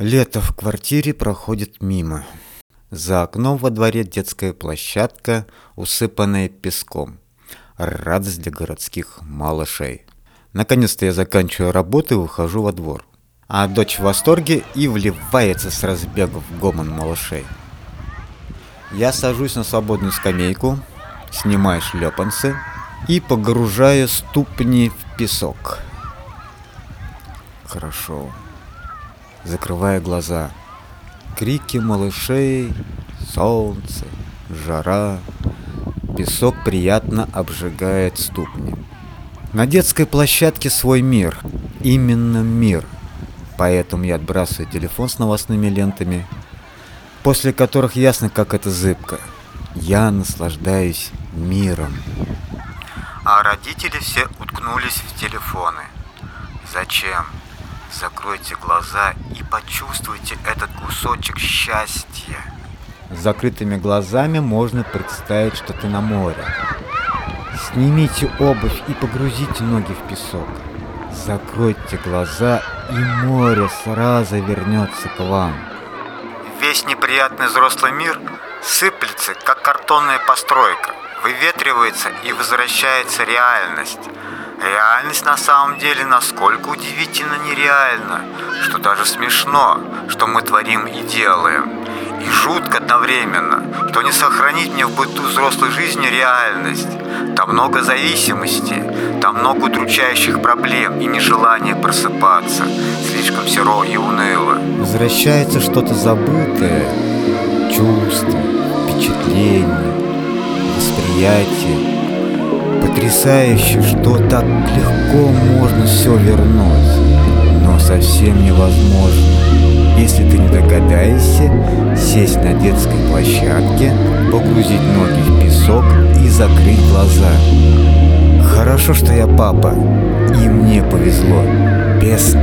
Лето в квартире проходит мимо. За окном во дворе детская площадка, усыпанная песком. Радость для городских малышей. Наконец-то я заканчиваю работу и выхожу во двор. А дочь в восторге и вливается с разбегу в гомон малышей. Я сажусь на свободную скамейку, снимаю шлепанцы и погружаю ступни в песок. Хорошо закрывая глаза. Крики малышей, солнце, жара, песок приятно обжигает ступни. На детской площадке свой мир, именно мир. Поэтому я отбрасываю телефон с новостными лентами, после которых ясно, как это зыбко. Я наслаждаюсь миром. А родители все уткнулись в телефоны. Зачем? Закройте глаза и почувствуйте этот кусочек счастья. С закрытыми глазами можно представить, что ты на море. Снимите обувь и погрузите ноги в песок. Закройте глаза, и море сразу вернется к вам. Весь неприятный взрослый мир сыплется, как картонная постройка, выветривается и возвращается реальность. Реальность на самом деле насколько удивительно нереальна, что даже смешно, что мы творим и делаем. И жутко одновременно, что не сохранить мне в быту взрослой жизни реальность. Там много зависимости, там много удручающих проблем и нежелания просыпаться. Слишком серо и уныло. Возвращается что-то забытое, чувство, впечатление, восприятие Потрясающе, что так легко можно все вернуть, но совсем невозможно. Если ты не догадаешься сесть на детской площадке, погрузить ноги в песок и закрыть глаза. Хорошо, что я папа, и мне повезло бесконечно.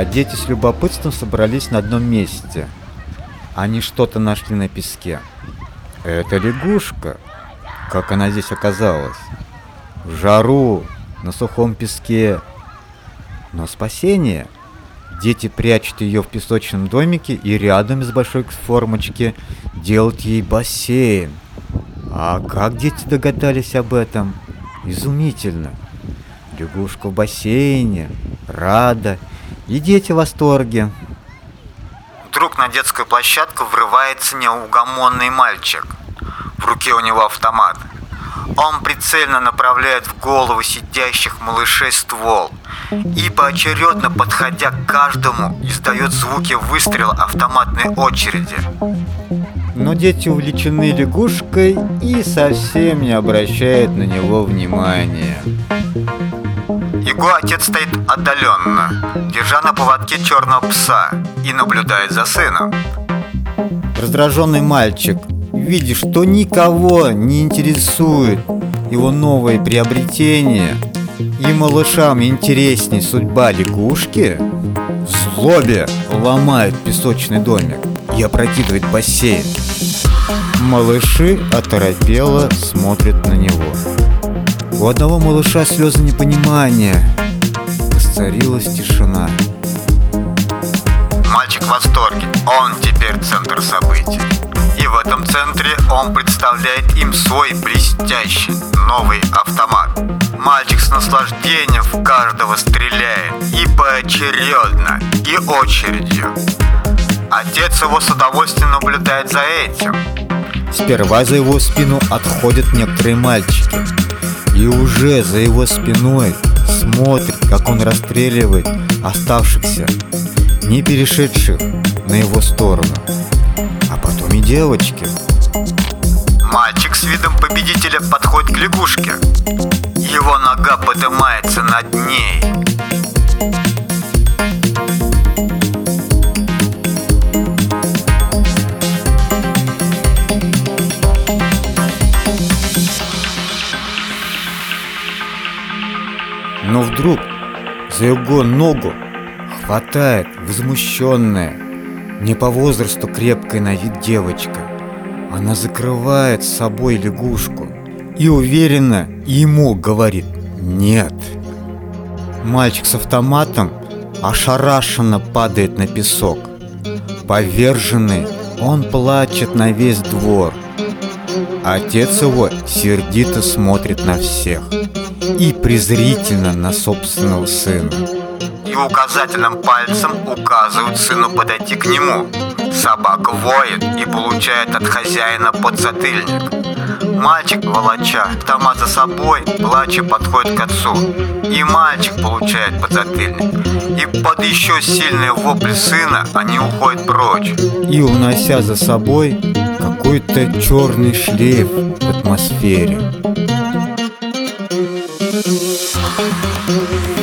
А дети с любопытством собрались на одном месте. Они что-то нашли на песке. Это лягушка. Как она здесь оказалась? В жару, на сухом песке. Но спасение. Дети прячут ее в песочном домике и рядом из большой формочки делают ей бассейн. А как дети догадались об этом? Изумительно. Лягушка в бассейне, рада, и дети в восторге. Вдруг на детскую площадку врывается неугомонный мальчик. В руке у него автомат. Он прицельно направляет в голову сидящих малышей ствол и поочередно, подходя к каждому, издает звуки выстрела автоматной очереди. Но дети увлечены лягушкой и совсем не обращают на него внимания. Его отец стоит отдаленно, держа на поводке черного пса и наблюдает за сыном. Раздраженный мальчик, видя, что никого не интересует его новое приобретение, и малышам интересней судьба лягушки, в злобе ломает песочный домик и опрокидывает бассейн. Малыши оторопело смотрят на него. У одного малыша слезы непонимания. Воцарилась тишина. Мальчик в восторге. Он теперь центр событий. И в этом центре он представляет им свой блестящий новый автомат. Мальчик с наслаждением в каждого стреляет. И поочередно, и очередью. Отец его с удовольствием наблюдает за этим. Сперва за его спину отходят некоторые мальчики. И уже за его спиной смотрит, как он расстреливает оставшихся, не перешедших на его сторону. А потом и девочки. Мальчик с видом победителя подходит к лягушке. Его нога поднимается над ней. За его ногу хватает возмущенная, не по возрасту крепкая на вид девочка. Она закрывает с собой лягушку и уверенно ему говорит «нет». Мальчик с автоматом ошарашенно падает на песок. Поверженный, он плачет на весь двор. Отец его сердито смотрит на всех и презрительно на собственного сына. И указательным пальцем указывают сыну подойти к нему. Собака воет и получает от хозяина подзатыльник. Мальчик, волоча автомат за собой, плача подходит к отцу. И мальчик получает подзатыльник. И под еще сильные вопли сына они уходят прочь. И унося за собой какой-то черный шлейф в атмосфере. Thank you.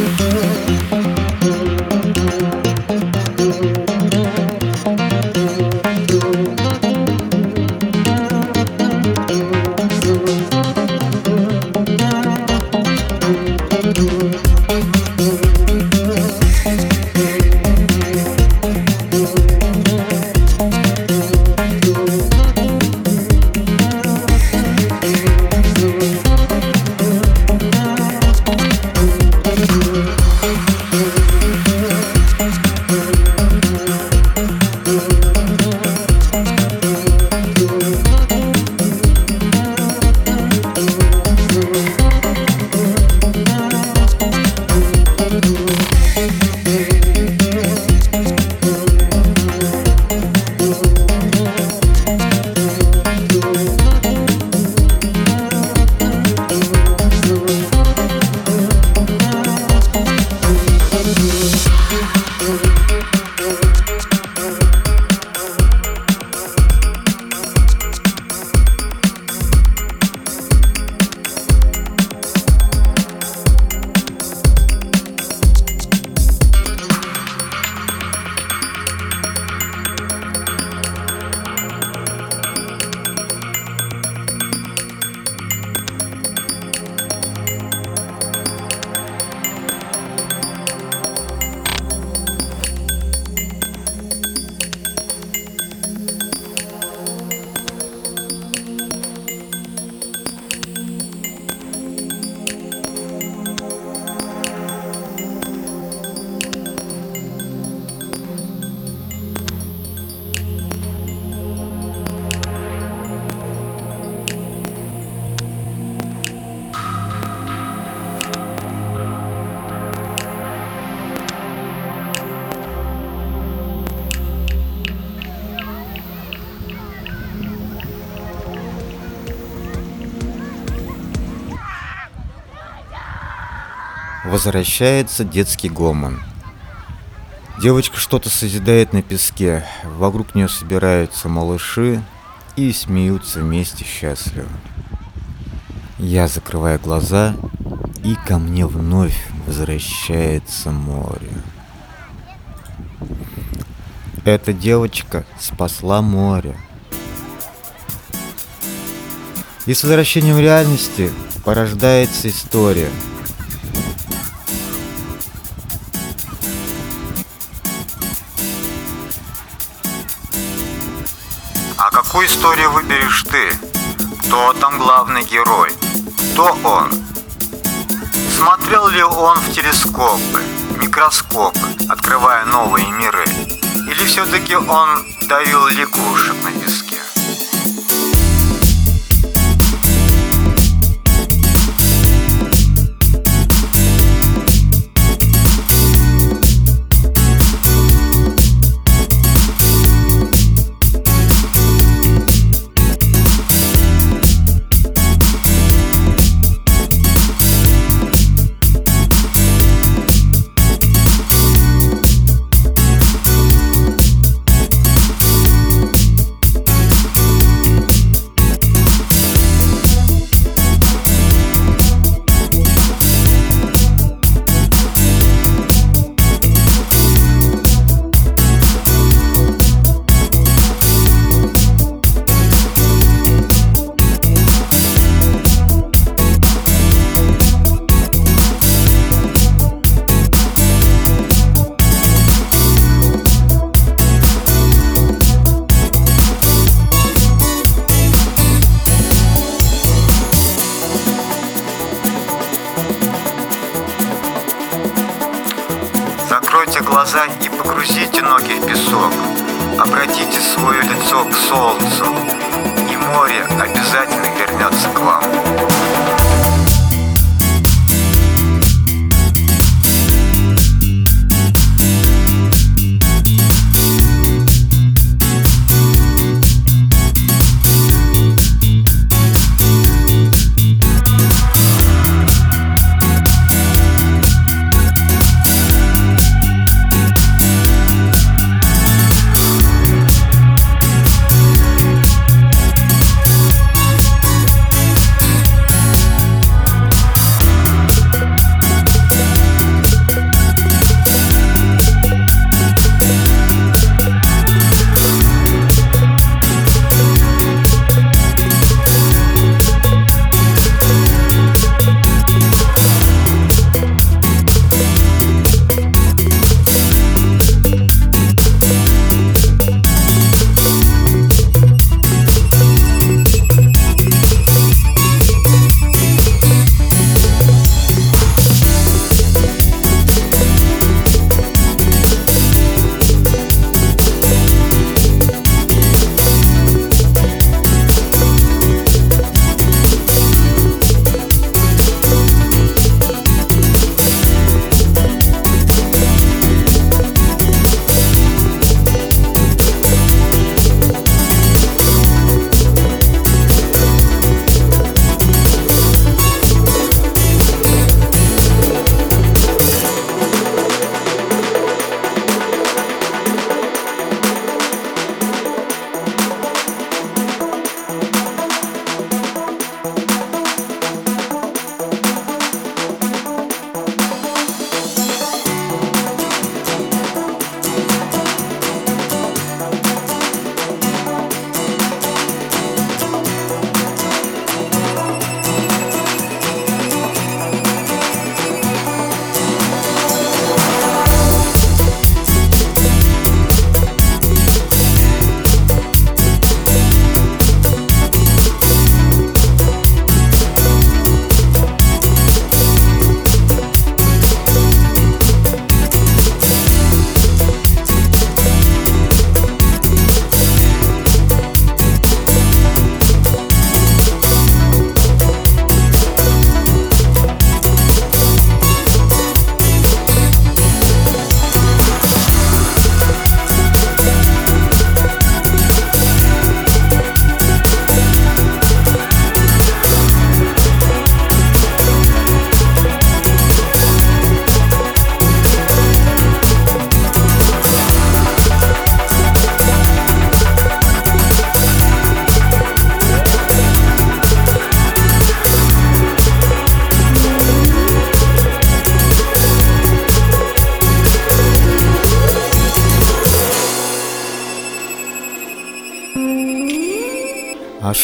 Возвращается детский гомон. Девочка что-то созидает на песке. Вокруг нее собираются малыши и смеются вместе счастливо. Я закрываю глаза, и ко мне вновь возвращается море. Эта девочка спасла море. И с возвращением реальности порождается история. Выберешь ты? Кто там главный герой? Кто он? Смотрел ли он в телескопы, микроскопы, открывая новые миры? Или все-таки он давил лягушек на песке? Солнцу, и море обязательно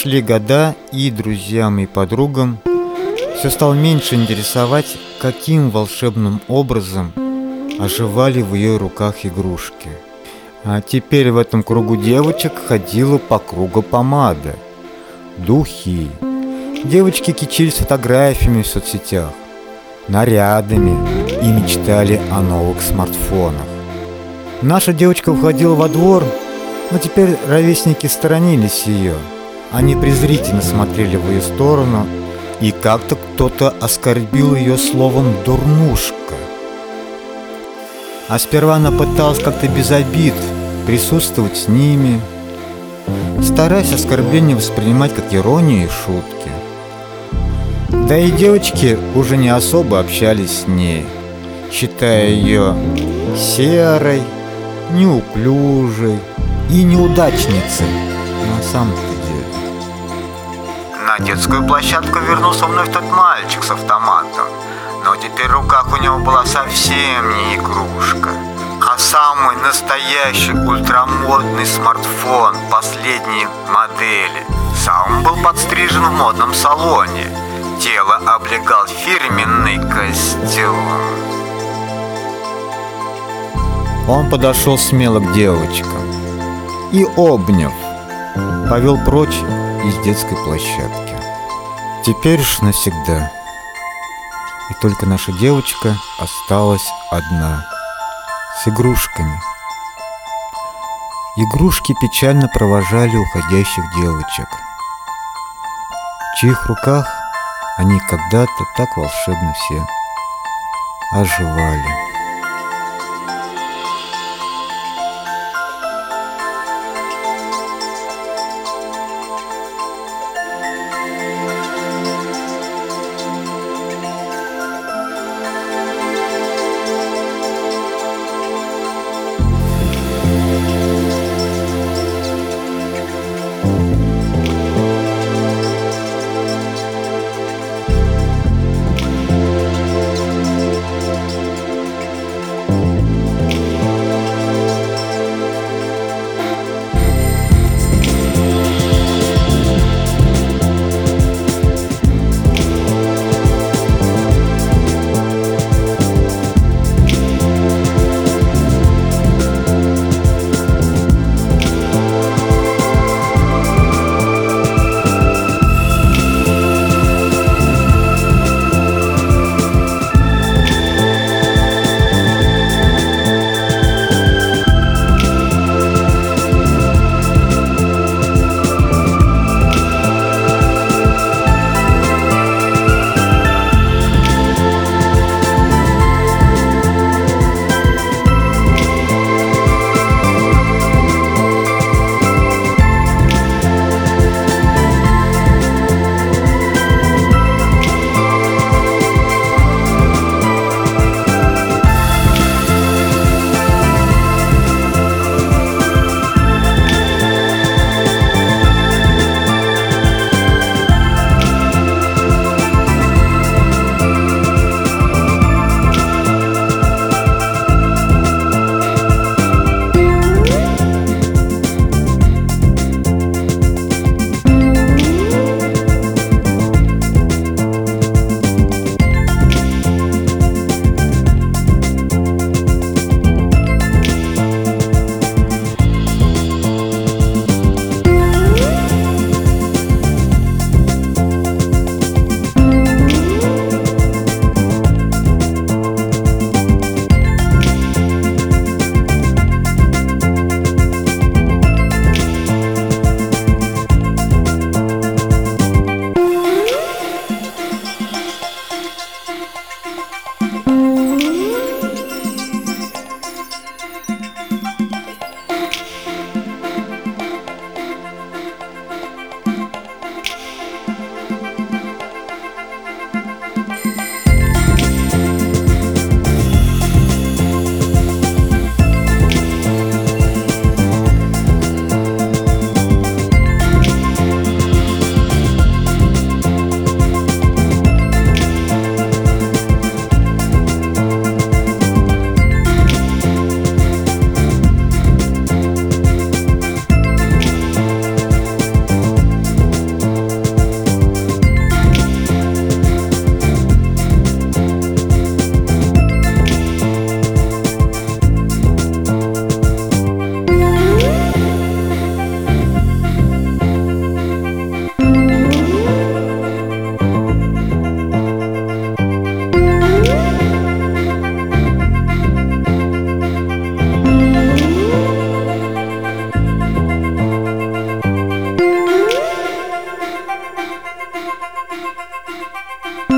шли года, и друзьям и подругам все стало меньше интересовать, каким волшебным образом оживали в ее руках игрушки. А теперь в этом кругу девочек ходила по кругу помада, духи. Девочки кичились фотографиями в соцсетях, нарядами и мечтали о новых смартфонах. Наша девочка уходила во двор, но теперь ровесники сторонились ее. Они презрительно смотрели в ее сторону, и как-то кто-то оскорбил ее словом «дурнушка». А сперва она пыталась как-то без обид присутствовать с ними, стараясь оскорбление воспринимать как иронию и шутки. Да и девочки уже не особо общались с ней, считая ее серой, неуклюжей и неудачницей на самом-то. На детскую площадку вернулся вновь тот мальчик с автоматом, но теперь в руках у него была совсем не игрушка, а самый настоящий ультрамодный смартфон последней модели. Сам он был подстрижен в модном салоне. Тело облегал фирменный костюм. Он подошел смело к девочкам и, обняв, повел прочь из детской площадки. Теперь уж навсегда. И только наша девочка осталась одна, с игрушками. Игрушки печально провожали уходящих девочек, в чьих руках они когда-то так волшебно все оживали.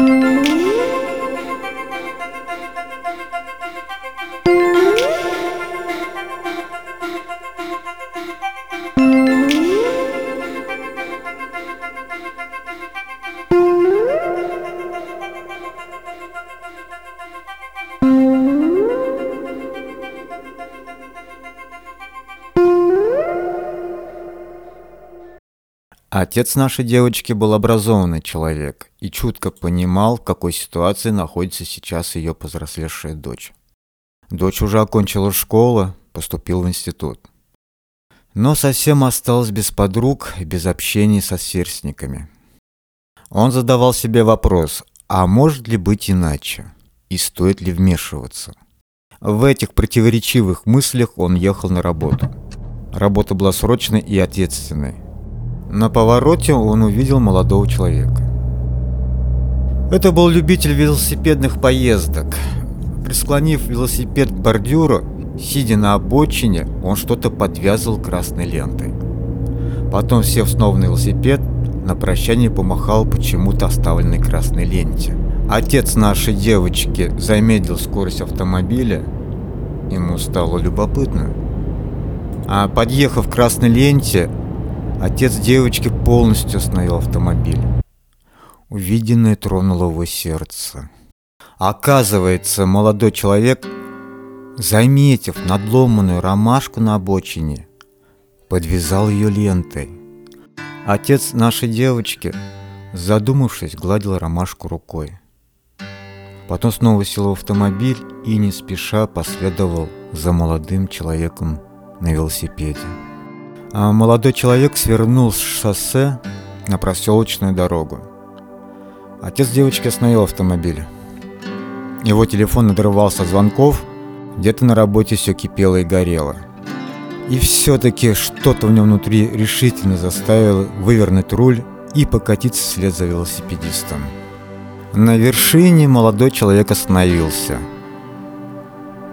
Thank you. Отец нашей девочки был образованный человек и чутко понимал, в какой ситуации находится сейчас ее повзрослевшая дочь. Дочь уже окончила школу, поступил в институт. Но совсем осталась без подруг и без общения со сверстниками. Он задавал себе вопрос, а может ли быть иначе? И стоит ли вмешиваться? В этих противоречивых мыслях он ехал на работу. Работа была срочной и ответственной. На повороте он увидел молодого человека. Это был любитель велосипедных поездок. Присклонив велосипед к бордюру, сидя на обочине, он что-то подвязывал красной лентой. Потом, сев снова на велосипед, на прощание помахал почему-то оставленной красной ленте. Отец нашей девочки замедлил скорость автомобиля. Ему стало любопытно. А подъехав к красной ленте, отец девочки полностью остановил автомобиль. Увиденное тронуло его сердце. Оказывается, молодой человек, заметив надломанную ромашку на обочине, подвязал ее лентой. Отец нашей девочки, задумавшись, гладил ромашку рукой. Потом снова сел в автомобиль и не спеша последовал за молодым человеком на велосипеде. А молодой человек свернул с шоссе на проселочную дорогу. Отец девочки остановил автомобиль. Его телефон надрывался от звонков, где-то на работе все кипело и горело. И все-таки что-то в нем внутри решительно заставило вывернуть руль и покатиться вслед за велосипедистом. На вершине молодой человек остановился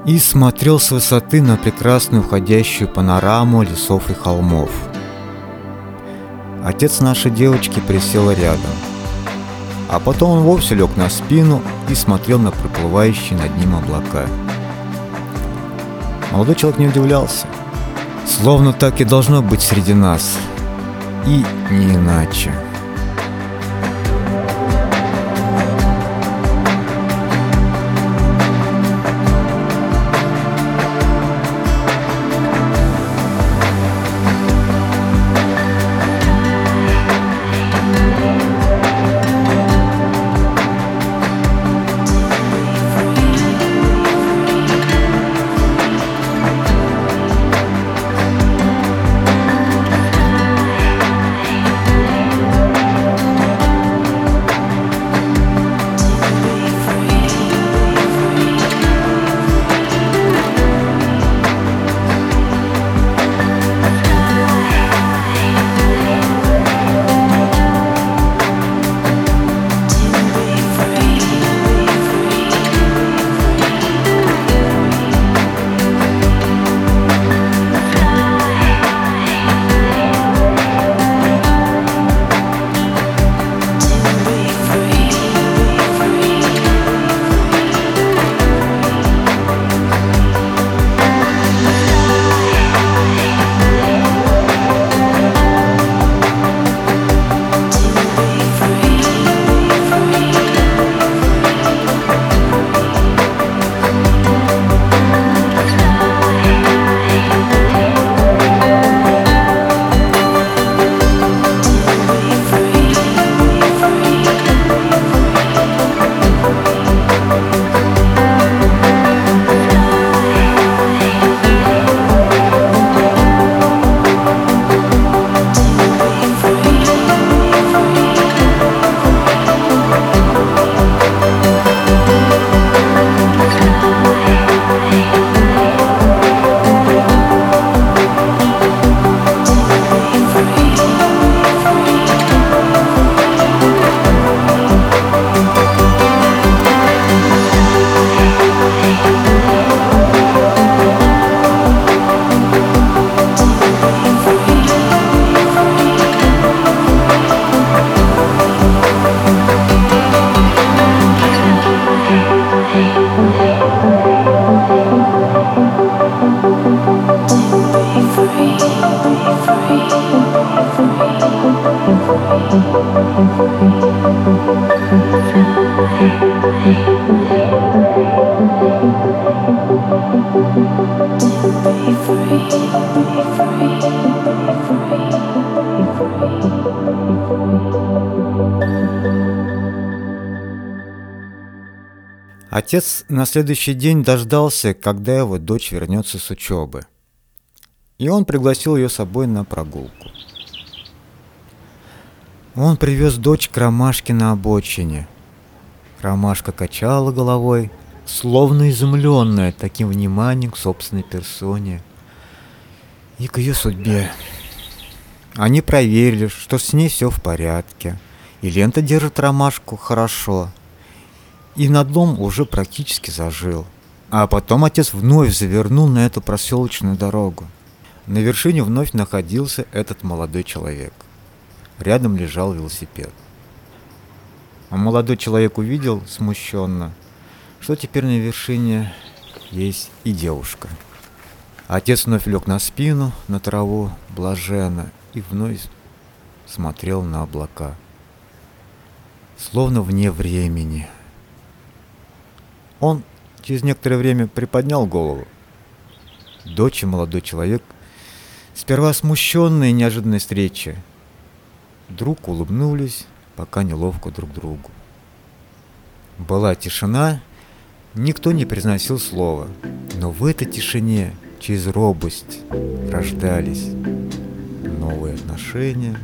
и смотрел с высоты на прекрасную уходящую панораму лесов и холмов. Отец нашей девочки присел рядом, а потом он вовсе лег на спину и смотрел на проплывающие над ним облака. Молодой человек не удивлялся – Словно так и должно быть среди нас. И не иначе. Отец на следующий день дождался, когда его дочь вернется с учебы. И он пригласил ее с собой на прогулку. Он привез дочь к ромашке на обочине. Ромашка качала головой, словно изумленная таким вниманием к собственной персоне и к ее судьбе. Они проверили, что с ней все в порядке, и лента держит ромашку хорошо, и надлом уже практически зажил. А потом отец вновь завернул на эту проселочную дорогу. На вершине вновь находился этот молодой человек. Рядом лежал велосипед. А молодой человек увидел смущенно, что теперь на вершине есть и девушка. Отец вновь лег на спину, на траву, блаженно, и вновь смотрел на облака. Словно вне времени. Он через некоторое время приподнял голову. Дочь и молодой человек, сперва смущенные неожиданной встречи, вдруг улыбнулись, пока неловко друг другу. Была тишина, никто не произносил слова, но в этой тишине через робость рождались новые отношения,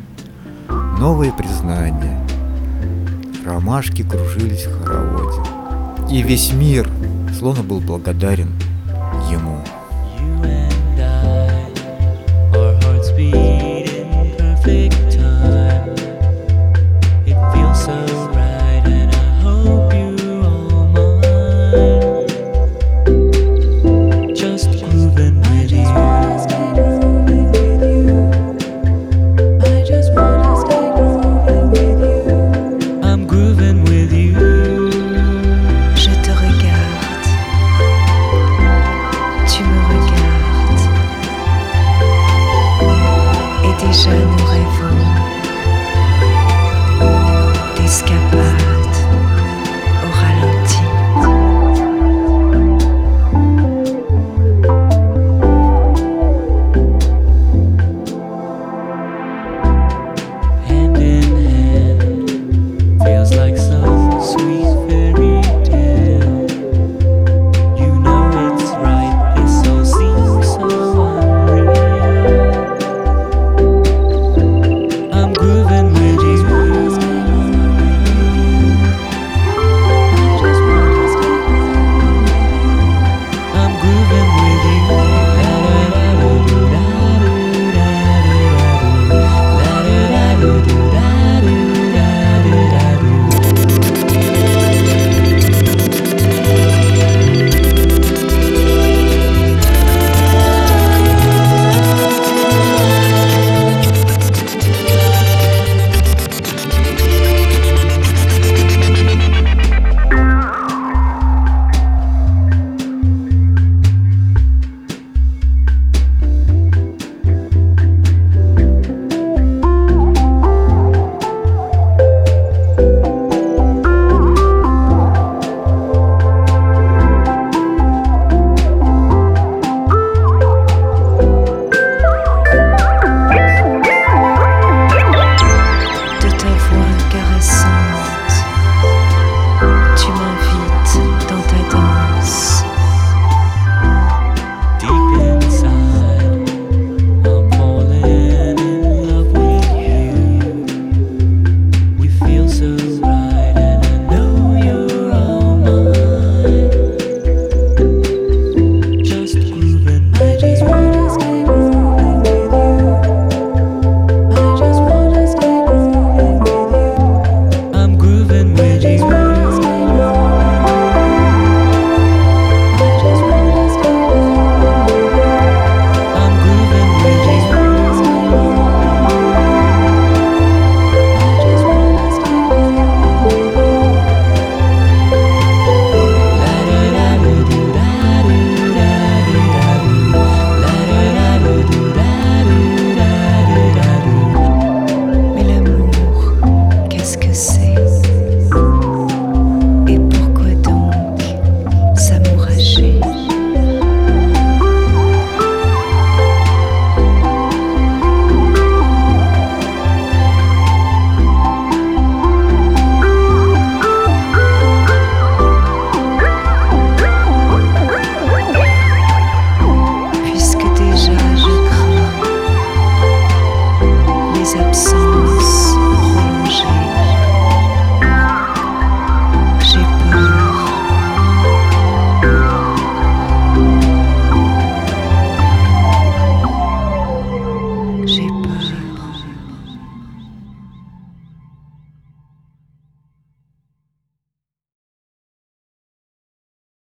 новые признания. Ромашки кружились в хороводе. И весь мир словно был благодарен ему.